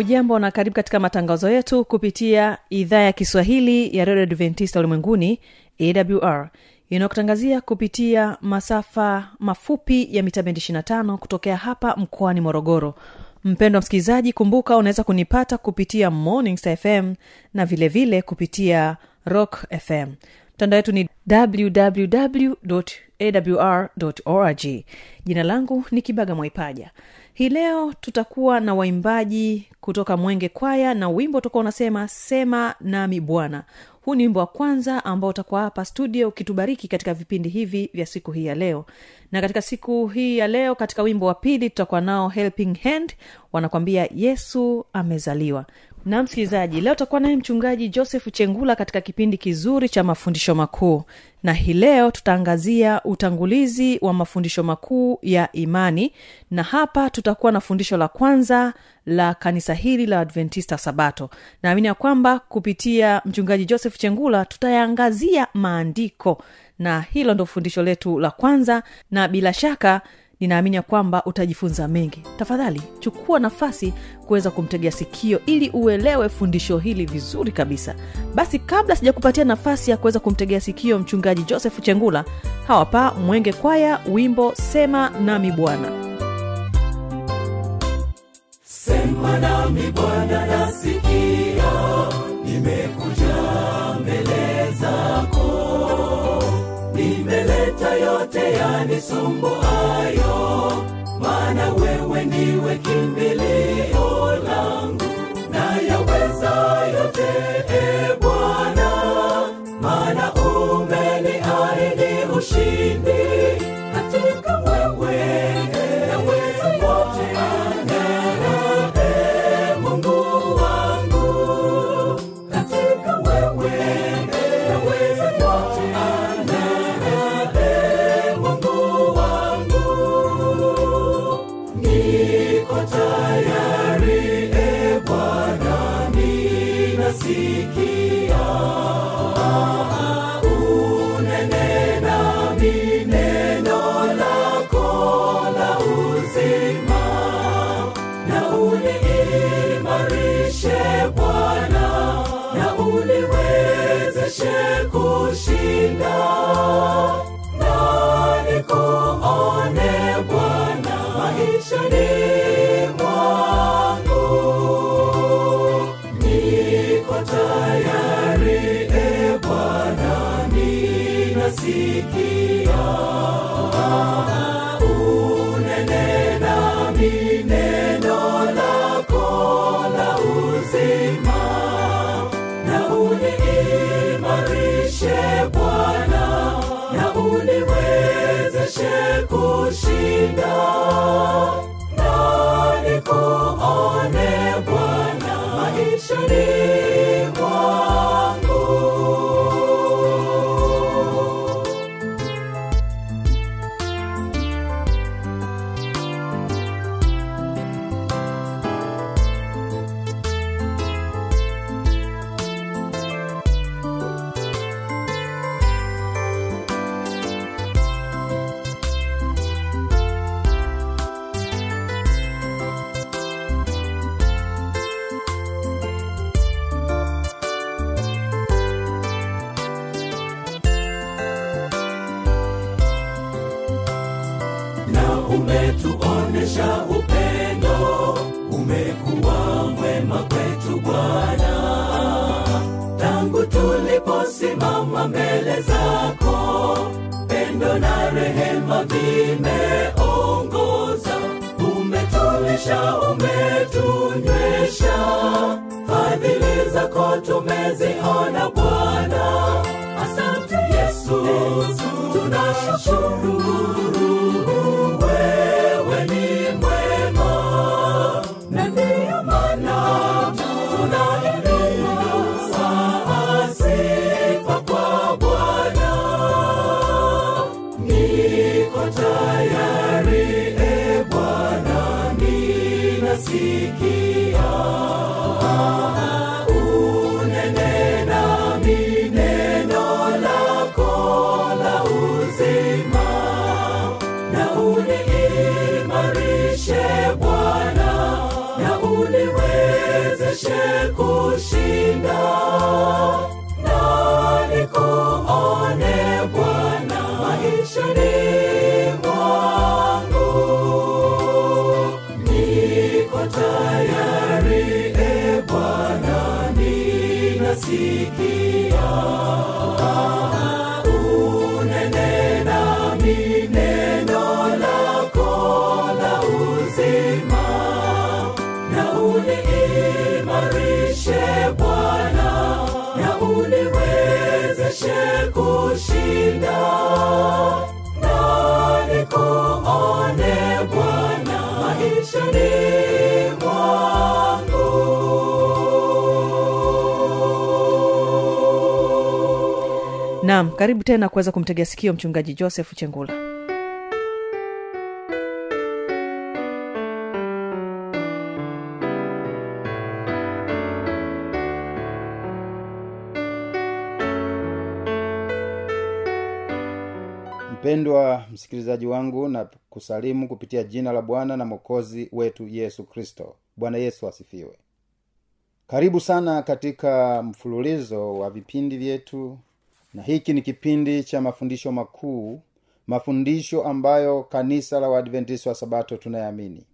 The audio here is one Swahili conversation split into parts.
hujambo na karibu katika matangazo yetu kupitia idhaa ya kiswahili ya redio adventista ulimwenguni awr inayokutangazia kupitia masafa mafupi ya mita bendi 25 kutokea hapa mkoani morogoro. Mpendo wa msikilizaji kumbuka unaweza kunipata kupitia mornings fm na vilevile vile kupitia rock fm mtandao wetu ni www awr org jina langu ni kibaga mwaipaja hii leo tutakuwa na waimbaji kutoka mwenge kwaya na wimbo utakuwa unasema sema nami bwana. Huu ni wimbo wa kwanza ambao utakuwa hapa studio ukitubariki katika vipindi hivi vya siku hii ya leo. Na katika siku hii ya leo katika wimbo wa pili tutakuwa nao helping hand wanakwambia yesu amezaliwa na msikilizaji leo tutakuwa naye mchungaji joseph chengula katika kipindi kizuri cha mafundisho makuu. Na hii leo tutaangazia utangulizi wa mafundisho makuu ya imani. Na hapa tutakuwa na fundisho la kwanza la kanisa hili la adventista sabato. Naamini ya kwamba kupitia mchungaji joseph chengula tutayaangazia maandiko. Na hilo ndo fundisho letu la kwanza. Na bila shaka ninaamini ya kwamba utajifunza mengi. Tafadhali chukua nafasi kuweza kumtegea sikio ili uelewe fundisho hili vizuri kabisa. Basi kabla sijakupatia nafasi ya kuweza kumtegea sikio mchungaji joseph chengula hawapa mwenge kwaya wimbo sema nami bwana. Sema nami bwana nasikia nimekuja mbele nimeleta yote yanisumbuayo maana wewe ndiwe kimbilio langu uniwezeshe kushinda na nikuone kusikia naam karibu tena kuweza kumtegea sikio mchungaji joseph chengula. Mpendwa msikilizaji wangu na kusalimu kupitia jina la bwana na mwokozi wetu yesu kristo. Bwana yesu asifiwe. Karibu sana katika mfululizo wa vipindi vyetu na hiki ni kipindi cha mafundisho makuu mafundisho ambayo kanisa la waadventisi wa sabato tunayeamini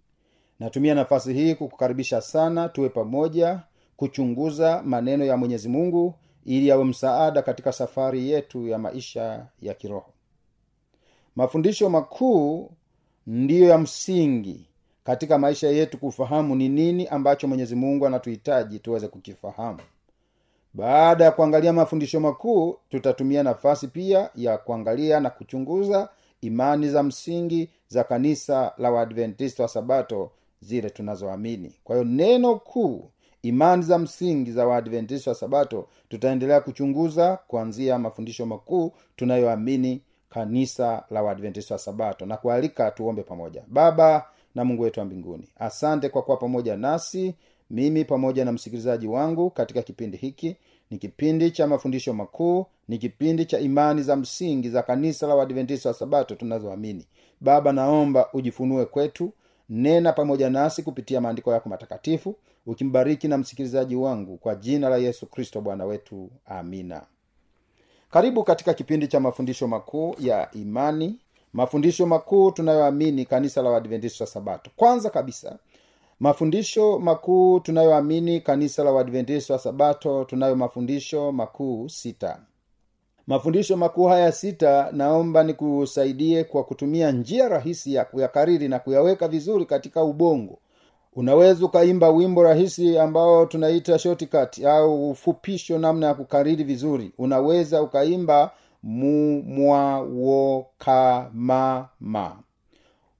natumia nafasi hii kukukaribisha sana tuwe pamoja kuchunguza maneno ya mwenyezi mungu ili yawe msaada katika safari yetu ya maisha ya kiroho. Mafundisho makuu ndiyo ya msingi katika maisha yetu kufahamu ni nini ambacho mwenyezi mungu anatuhitaji tuweze kukifahamu baada ya kuangalia mafundisho makuu tutatumia nafasi pia ya kuangalia na kuchunguza imani za msingi za kanisa la waadventista wa sabato zile tunazoamini. Kwa hiyo neno kuu imani za msingi za waadventista wa sabato tutaendelea kuchunguza kuanzia mafundisho makuu tunayoamini kanisa la waadventista wa sabato. Na kualika tuombe pamoja. Baba na mungu wetu wa mbinguni asante kwa kuwa pamoja nasi mimi pamoja na msikilizaji wangu katika kipindi hiki ni kipindi cha mafundisho makuu ni kipindi cha imani za msingi za kanisa la waadventista wa sabato tunazoamini. Baba naomba ujifunue kwetu. Nena pamoja nasi kupitia maandiko yako matakatifu. Ukimbariki na msikilizaji wangu kwa jina la yesu kristo bwana wetu. Amina. Karibu katika kipindi cha mafundisho makuu ya imani. Mafundisho makuu tunayoamini kanisa la waadventista wa sabato. Kwanza kabisa mafundisho makuu tunayoamini kanisa la waadventista wa sabato tunayo mafundisho makuu sita. Mafundisho makuu haya sita naomba nikusaidie kwa kutumia njia rahisi ya kuyakariri na kuyaweka vizuri katika ubongo. Unaweza ukaimba wimbo rahisi ambao tunaita shortcut au ufupisho namna ya kukariri vizuri. Unaweza ukaimba mu mwa wo ka ma ma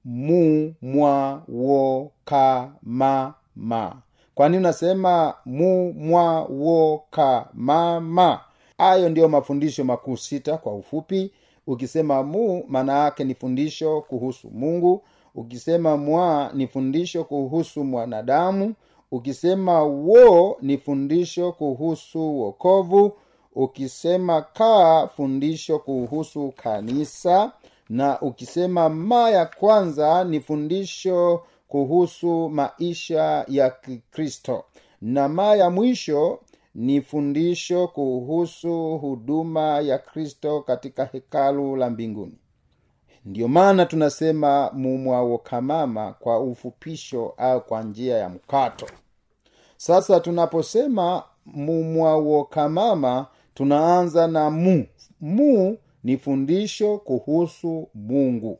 mu mwa wo ka ma ma kwani unasema mu mwa wo ka ma ma hayo ndiyo mafundisho makuu sita kwa ufupi. Ukisema mu maana yake ni fundisho kuhusu mungu. Ukisema mwa ni fundisho kuhusu mwanadamu. Ukisema wo ni fundisho kuhusu wokovu. Ukisema ka fundisho kuhusu kanisa na ukisema ma ya kwanza ni fundisho kuhusu maisha ya kikristo. Na ma ya mwisho ni fundisho kuhusu huduma ya kristo katika hekalu la mbinguni. Ndiyo maana tunasema mumwawokamama kwa ufupisho au kwa njia ya mkato. Sasa tunaposema mumwawokamama tunaanza na mu. Mu ni fundisho kuhusu mungu.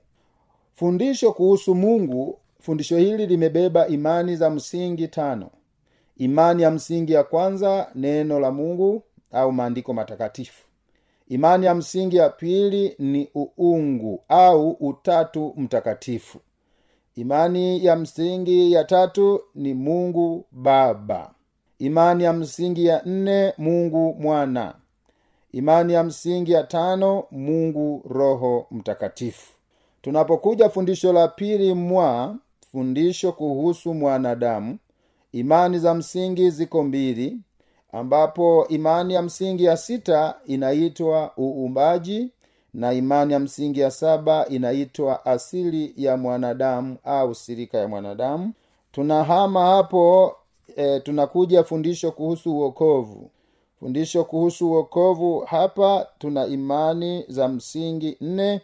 Fundisho kuhusu mungu fundisho hili limebeba imani za msingi tano. Imani ya msingi ya kwanza neno la mungu au maandiko matakatifu. Imani ya msingi ya pili ni uungu au utatu mtakatifu. Imani ya msingi ya tatu ni mungu baba. Imani ya msingi ya nne mungu mwana imani ya msingi ya tano mungu roho mtakatifu. Tunapokuja fundisho la pili mwa fundisho kuhusu mwanadamu imani za msingi ziko mbili ambapo imani ya msingi ya sita inaitwa uumbaji na imani ya msingi ya saba inaitwa asili ya mwanadamu au sirika ya mwanadamu. Tunahama hapo e, tunakuja fundisho kuhusu uokovu fundisho kuhusu uokovu hapa tuna imani za msingi nne.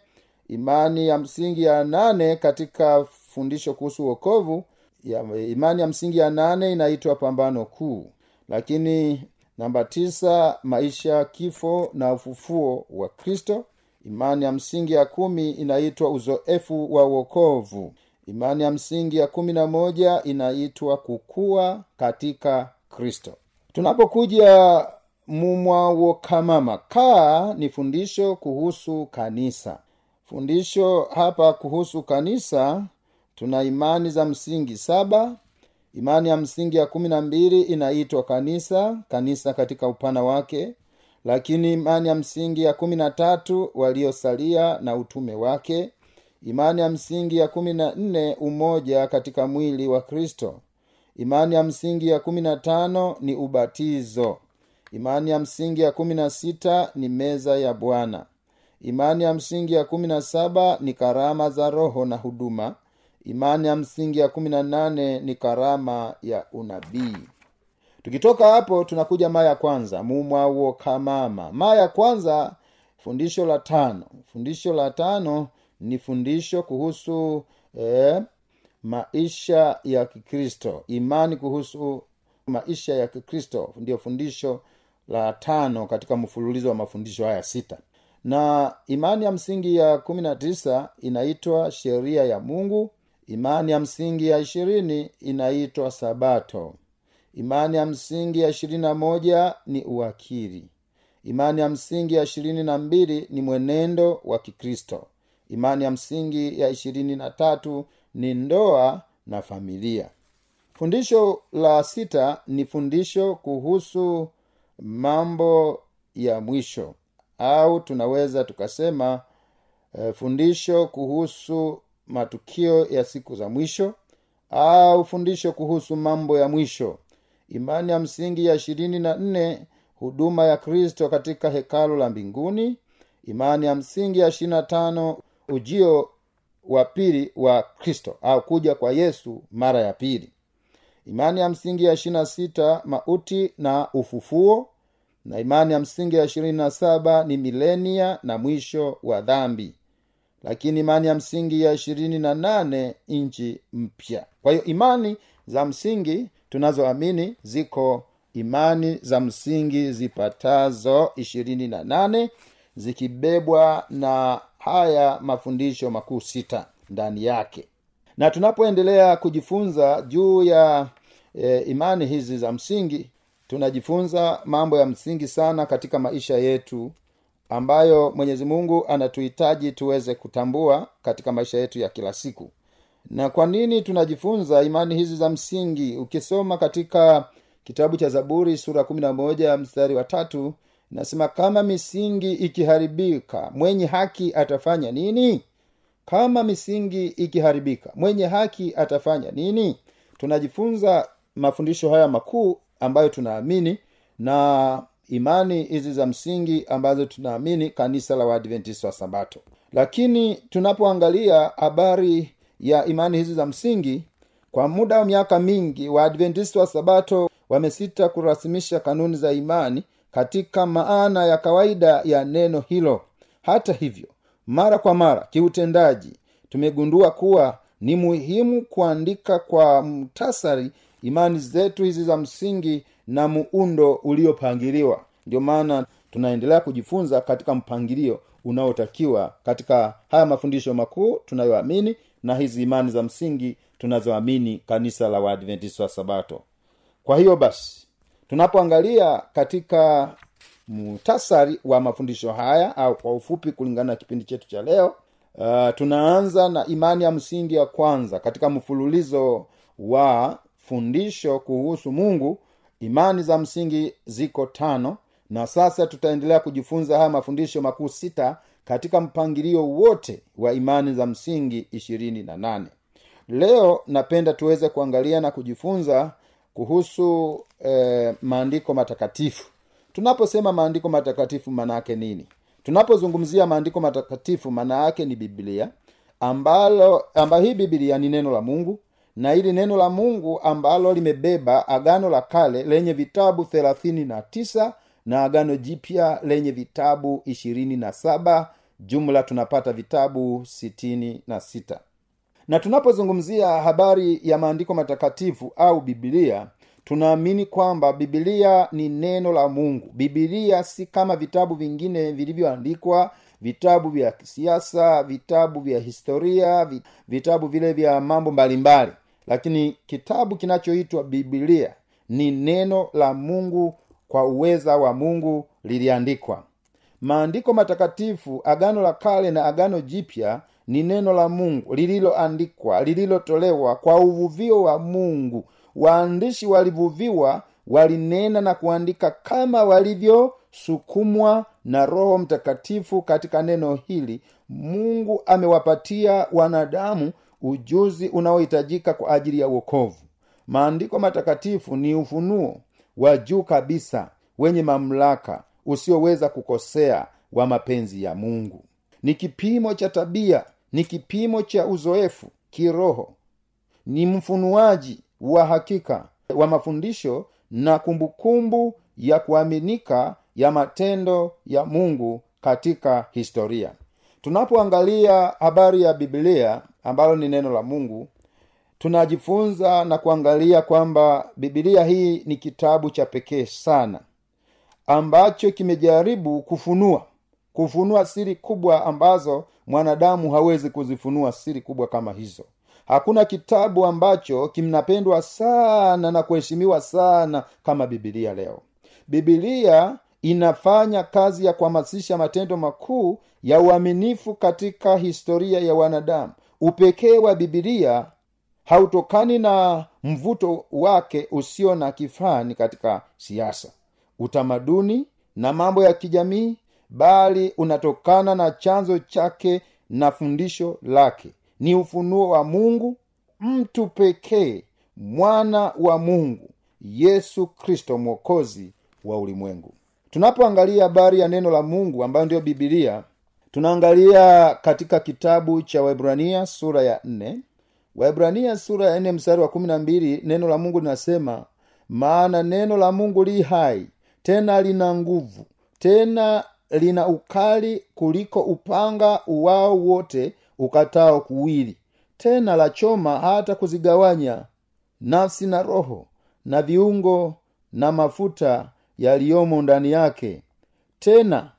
Imani ya msingi ya nane katika fundisho kuhusu uokovu imani ya msingi ya nane inaitwa pambano kuu. Lakini namba tisa maisha kifo na ufufuo wa kristo. Imani ya msingi ya kumi inaitwa uzoefu wa uokovu imani ya msingi ya kumi na moja inaitwa kukua katika kristo. Tunapokuja mumwawokamama. Kaa ni fundisho kuhusu kanisa. Fundisho hapa kuhusu kanisa tuna imani za msingi saba. Imani ya msingi ya kumi na mbili inaitwa kanisa kanisa katika upana wake. Lakini imani ya msingi ya kumi na tatu waliosalia na utume wake. Imani ya msingi ya kumi na nne umoja katika mwili wa kristo. Imani ya msingi ya kumi na tano ni ubatizo imani ya msingi ya kumi na sita ni meza ya bwana. Imani ya msingi ya kumi na saba ni karama za roho na huduma. Imani ya msingi ya kumi na nane ni karama ya unabii. Tukitoka hapo tunakuja maa ya kwanza. Mumwauo kamama maa ya kwanza fundisho la tano. Fundisho la tano ni fundisho kuhusu eh, maisha ya kikristo. Imani kuhusu maisha ya kikristo. Ndiyo fundisho la tano katika mfululizo wa mafundisho haya sita. Na imani ya msingi ya kumi na tisa inaitwa sheria ya mungu. Imani ya msingi ya ishirini inaitwa sabato. Imani ya msingi ya ishirini na moja ni uakiri imani ya msingi ya ishirini na mbili ni mwenendo wa kikristo. Imani ya msingi ya ishirini na tatu ni ndoa na familia. Fundisho la sita ni fundisho kuhusu mambo ya mwisho. Au tunaweza tukasema e, fundisho kuhusu matukio ya siku za mwisho au fundisho kuhusu mambo ya mwisho. Imani ya msingi ya ishirini na nne huduma ya kristo katika hekalu la mbinguni. Imani ya msingi ya ishirini na tano ujio wa pili wa kristo au kuja kwa yesu mara ya pili imani ya msingi ya ishirini na sita mauti na ufufuo. Na imani ya msingi ya ishirini na saba ni milenia na mwisho wa dhambi. Lakini imani ya msingi ya ishirini na nane nchi mpya. Kwa hiyo imani za msingi tunazoamini ziko imani za msingi zipatazo ishirini na nane zikibebwa na haya mafundisho makuu sita ndani yake na tunapoendelea kujifunza juu ya e, imani hizi za msingi tunajifunza mambo ya msingi sana katika maisha yetu ambayo mwenyezi mungu anatuhitaji tuweze kutambua katika maisha yetu ya kila siku. Na kwa nini tunajifunza imani hizi za msingi? Ukisoma katika kitabu cha zaburi sura kumi na moja mstari wa tatu inasema kama misingi ikiharibika mwenye haki atafanya nini kama misingi ikiharibika mwenye haki atafanya nini? Tunajifunza mafundisho haya makuu ambayo tunaamini na imani hizi za msingi ambazo tunaamini kanisa la waadventista wa sabato lakini tunapoangalia habari ya imani hizi za msingi kwa muda wa miaka mingi waadventista wa sabato wamesita kurasimisha kanuni za imani katika maana ya kawaida ya neno hilo. Hata hivyo mara kwa mara kiutendaji. Tumegundua kuwa ni muhimu kuandika kwa mtasari imani zetu hizi za msingi na muundo uliopangiliwa. Ndio maana tunaendelea kujifunza katika mpangilio unaotakiwa katika haya mafundisho makuu tunayoamini na hizi imani za msingi tunazoamini kanisa la waadventista wa sabato. Kwa hiyo basi tunapoangalia katika muhtasari wa mafundisho haya au kwa ufupi kulingana na kipindi chetu cha leo uh, tunaanza na imani ya msingi ya kwanza katika mfululizo wa fundisho kuhusu mungu. Imani za msingi ziko tano na sasa tutaendelea kujifunza haya mafundisho makuu sita katika mpangilio wote wa imani za msingi ishirini na nane. Leo napenda tuweze kuangalia na kujifunza kuhusu eh, maandiko matakatifu tunaposema maandiko matakatifu maana yake nini? Tunapozungumzia maandiko matakatifu maana yake ni biblia ambalo ambayo hii biblia ni neno la mungu na hili neno la mungu ambalo limebeba agano la kale lenye vitabu thelathini na tisa na agano jipya lenye vitabu ishirini na saba. Jumla tunapata vitabu sitini na sita. Na tunapozungumzia habari ya maandiko matakatifu au bibilia tunaamini kwamba bibilia ni neno la mungu. Bibilia si kama vitabu vingine vilivyoandikwa vitabu vya kisiasa vitabu vya historia vitabu vile vya mambo mbalimbali. Lakini kitabu kinachoitwa bibilia ni neno la mungu kwa uweza wa mungu liliandikwa. Maandiko matakatifu agano la kale na agano jipya ni neno la mungu lililoandikwa lililotolewa kwa uvuvio wa mungu waandishi walivuviwa walinena na kuandika kama walivyosukumwa na roho mtakatifu katika neno hili. Mungu amewapatia wanadamu ujuzi unaohitajika kwa ajili ya uokovu maandiko matakatifu ni ufunuo wa juu kabisa wenye mamlaka usioweza kukosea wa mapenzi ya mungu. Ni kipimo cha tabia ni kipimo cha uzoefu kiroho. Ni mfunuaji wa hakika wa mafundisho na kumbukumbu kumbu ya kuaminika ya matendo ya mungu katika historia. Tunapoangalia habari ya biblia ambalo ni neno la mungu tunajifunza na kuangalia kwamba bibilia hii ni kitabu cha pekee sana ambacho kimejaribu kufunua kufunua siri kubwa ambazo mwanadamu hawezi kuzifunua siri kubwa kama hizo hakuna kitabu ambacho kinapendwa sana na kuheshimiwa sana kama bibilia leo. Bibilia inafanya kazi ya kuhamasisha matendo makuu ya uaminifu katika historia ya wanadamu. Upekee wa bibilia hautokani na mvuto wake usio na kifani katika siasa utamaduni na mambo ya kijamii bali unatokana na chanzo chake na fundisho lake ni ufunuo wa mungu mtu pekee mwana wa mungu yesu kristo mwokozi wa ulimwengu. Tunapoangalia habari ya neno la mungu ambayo ndiyo bibilia tunaangalia katika kitabu cha waibrania sura ya nne. Waibrania sura ya nne mstari wa kumi na mbili neno la mungu linasema maana neno la mungu li hai tena lina nguvu tena lina ukali kuliko upanga uwao wote ukatao kuwili tena la choma hata kuzigawanya nafsi na roho na viungo na mafuta yaliyomo ndani yake. Tena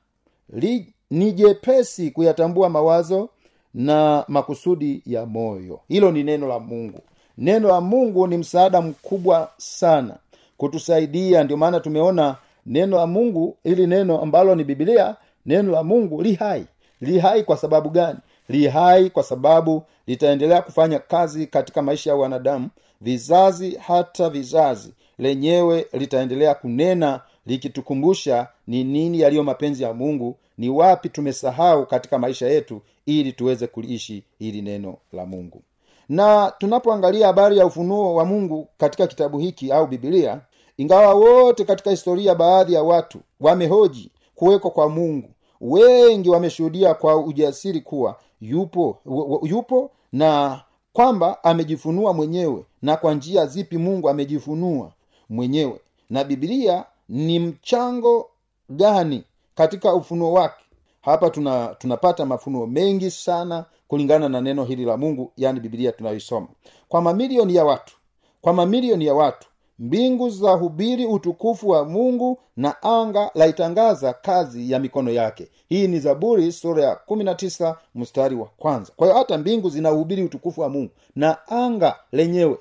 li, ni jepesi kuyatambua mawazo na makusudi ya moyo. Hilo ni neno la mungu. Neno la mungu ni msaada mkubwa sana kutusaidia. Ndio maana tumeona neno la mungu ili neno ambalo ni bibilia neno la mungu li hai. Li hai kwa sababu gani li hai kwa sababu litaendelea kufanya kazi katika maisha ya wanadamu vizazi hata vizazi lenyewe litaendelea kunena likitukumbusha ni nini yaliyo mapenzi ya mungu ni wapi tumesahau katika maisha yetu ili tuweze kuliishi hili neno la mungu. Na tunapoangalia habari ya ufunuo wa mungu katika kitabu hiki au bibilia ingawa wote katika historia baadhi ya watu wamehoji kuwekwa kwa mungu wengi wameshuhudia kwa ujasiri kuwa yupo yupo na kwamba amejifunua mwenyewe na kwa njia zipi mungu amejifunua mwenyewe. Na bibilia ni mchango gani katika ufunuo wake? Hapa tuna tunapata mafunuo mengi sana kulingana na neno hili la mungu yaani bibilia tunayoisoma. Kwa mamilioni ya watu kwa mamilioni ya watu mbingu zahubiri utukufu wa mungu na anga laitangaza kazi ya mikono yake. Hii ni zaburi sura ya 19 mstari wa kwanza. Kwa hiyo hata mbingu zinahubiri utukufu wa mungu na anga lenyewe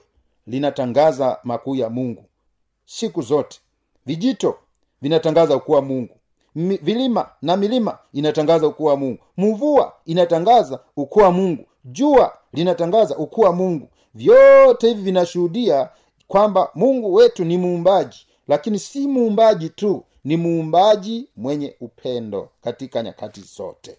linatangaza makuu ya mungu. Siku zote vijito vinatangaza ukuu wa mungu. Mi, vilima na milima inatangaza ukuu wa mungu. Mvua inatangaza ukuu wa mungu. Jua linatangaza ukuu wa mungu. Vyote hivi vinashuhudia kwamba mungu wetu ni muumbaji lakini si muumbaji tu ni muumbaji mwenye upendo katika nyakati zote.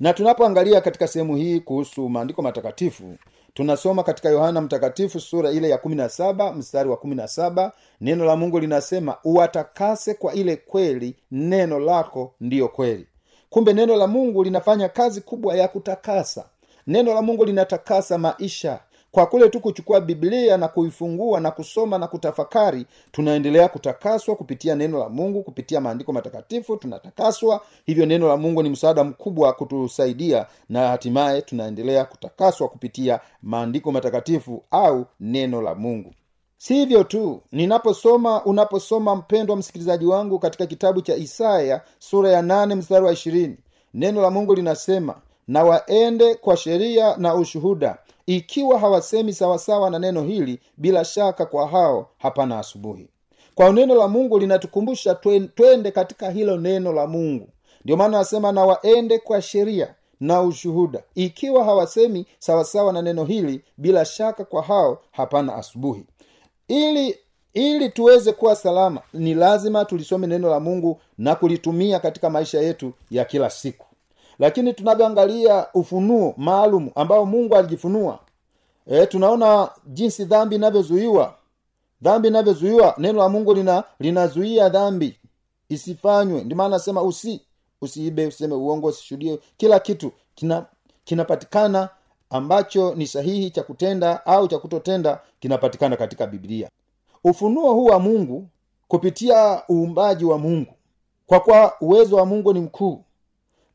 Na tunapoangalia katika sehemu hii kuhusu maandiko matakatifu tunasoma katika yohana mtakatifu sura ile ya 17 mstari wa 17 neno la mungu linasema uwatakase kwa ile kweli neno lako ndiyo kweli. Kumbe neno la mungu linafanya kazi kubwa ya kutakasa. Neno la mungu linatakasa maisha kwa kule tu kuchukua biblia na kuifungua na kusoma na kutafakari tunaendelea kutakaswa kupitia neno la mungu kupitia maandiko matakatifu tunatakaswa. Hivyo neno la mungu ni msaada mkubwa kutusaidia na hatimaye tunaendelea kutakaswa kupitia maandiko matakatifu au neno la mungu. Si hivyo tu ninaposoma unaposoma mpendwa msikilizaji wangu katika kitabu cha isaya sura ya nane mstari wa ishirini neno la mungu linasema na waende kwa sheria na ushuhuda ikiwa hawasemi sawasawa na neno hili bila shaka kwa hao hapana asubuhi. Kwa neno la mungu linatukumbusha twende katika hilo neno la mungu. Ndio maana anasema na waende kwa sheria na ushuhuda. Ikiwa hawasemi sawasawa na neno hili bila shaka kwa hao hapana asubuhi. Ili ili tuweze kuwa salama ni lazima tulisome neno la mungu na kulitumia katika maisha yetu ya kila siku lakini tunavyoangalia ufunuo maalum ambao mungu alijifunua. E, tunaona jinsi dhambi inavyozuiwa. Dhambi inavyozuiwa neno la mungu lina linazuia dhambi isifanywe. Ndio maana nasema usi usiibe useme uongo usishuhudie. Kila kitu kina ambacho ni sahihi cha kutenda au cha kutotenda kinapatikana katika biblia. Ufunuo huu wa mungu kupitia uumbaji wa mungu. Kwa kuwa uwezo wa mungu ni mkuu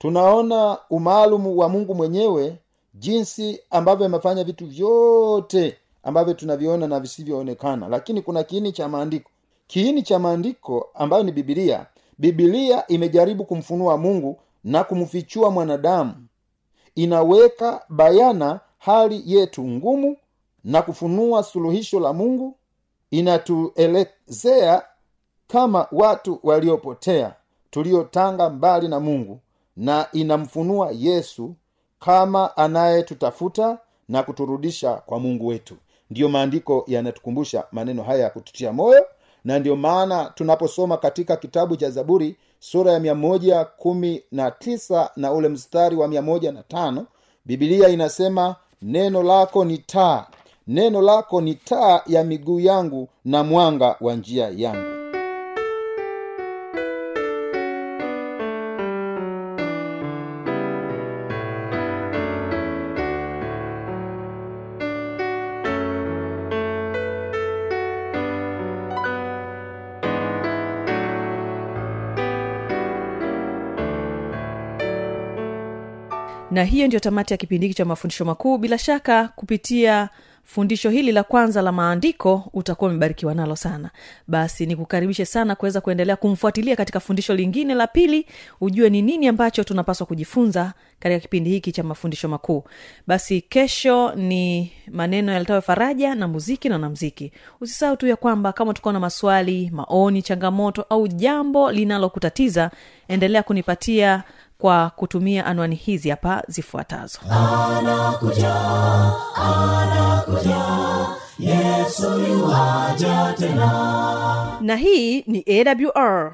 tunaona umaalumu wa mungu mwenyewe jinsi ambavyo amefanya vitu vyote ambavyo tunaviona na visivyoonekana. Lakini kuna kiini cha maandiko. Kiini cha maandiko ambayo ni bibilia bibilia imejaribu kumfunua mungu na kumfichua mwanadamu. Inaweka bayana hali yetu ngumu na kufunua suluhisho la mungu. Inatuelezea kama watu waliopotea tuliotanga mbali na mungu na inamfunua yesu kama anayetutafuta na kuturudisha kwa mungu wetu. Ndiyo maandiko yanatukumbusha maneno haya ya kututia moyo na ndiyo maana tunaposoma katika kitabu cha zaburi sura ya mia moja kumi na na ule mstari wa mia moja na tano bibilia inasema neno lako ni taa. Neno lako ni taa ya miguu yangu na mwanga wa njia yangu na hiyo ndio tamati ya kipindi hiki cha mafundisho makuu. Bila shaka kupitia fundisho hili la kwanza la maandiko utakuwa umebarikiwa nalo sana. Basi nikukaribishe sana kuweza kuendelea kumfuatilia katika fundisho lingine la pili ujue ni nini ambacho tunapaswa kujifunza katika kipindi hiki cha mafundisho makuu. Basi kesho ni maneno yaletayo faraja na muziki na namziki usisahau tu ya kwamba kama tukawa na maswali maoni changamoto au jambo linalokutatiza endelea kunipatia kwa kutumia anwani hizi hapa zifuatazo. Anakuja anakuja yesu tena. Na hii ni awr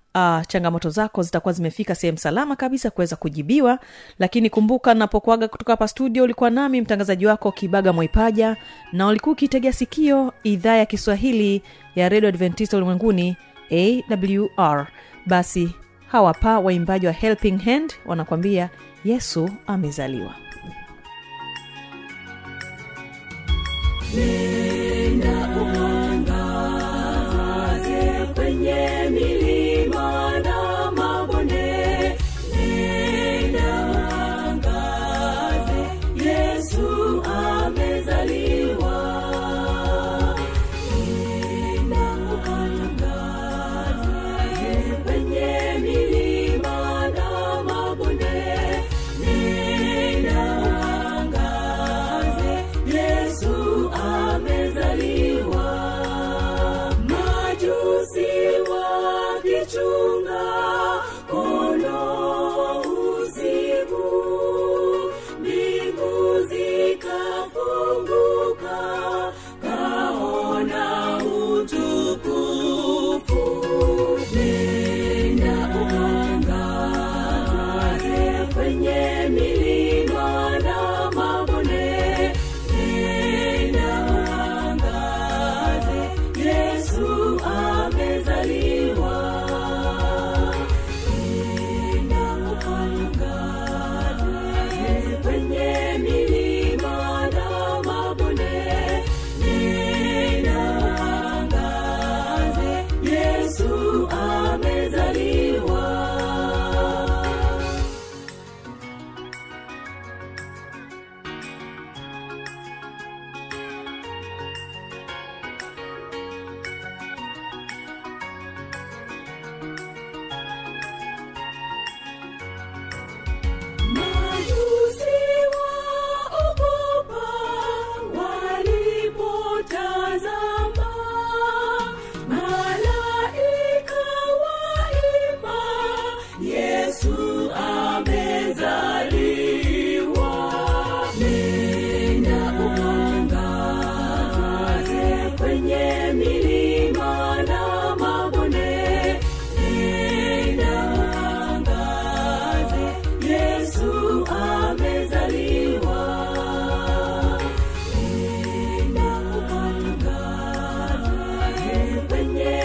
uh, changamoto zako zitakuwa zimefika sehemu salama kabisa kuweza kujibiwa. Lakini kumbuka napokuaga kutoka hapa studio ulikuwa nami mtangazaji wako kibaga mwaipaja na ulikuwa ukiitegea sikio idhaa ya kiswahili ya redio adventista ulimwenguni awr basi hawapa waimbaji wa helping hand wanakwambia yesu amezaliwa. Angaze kwenye milima when you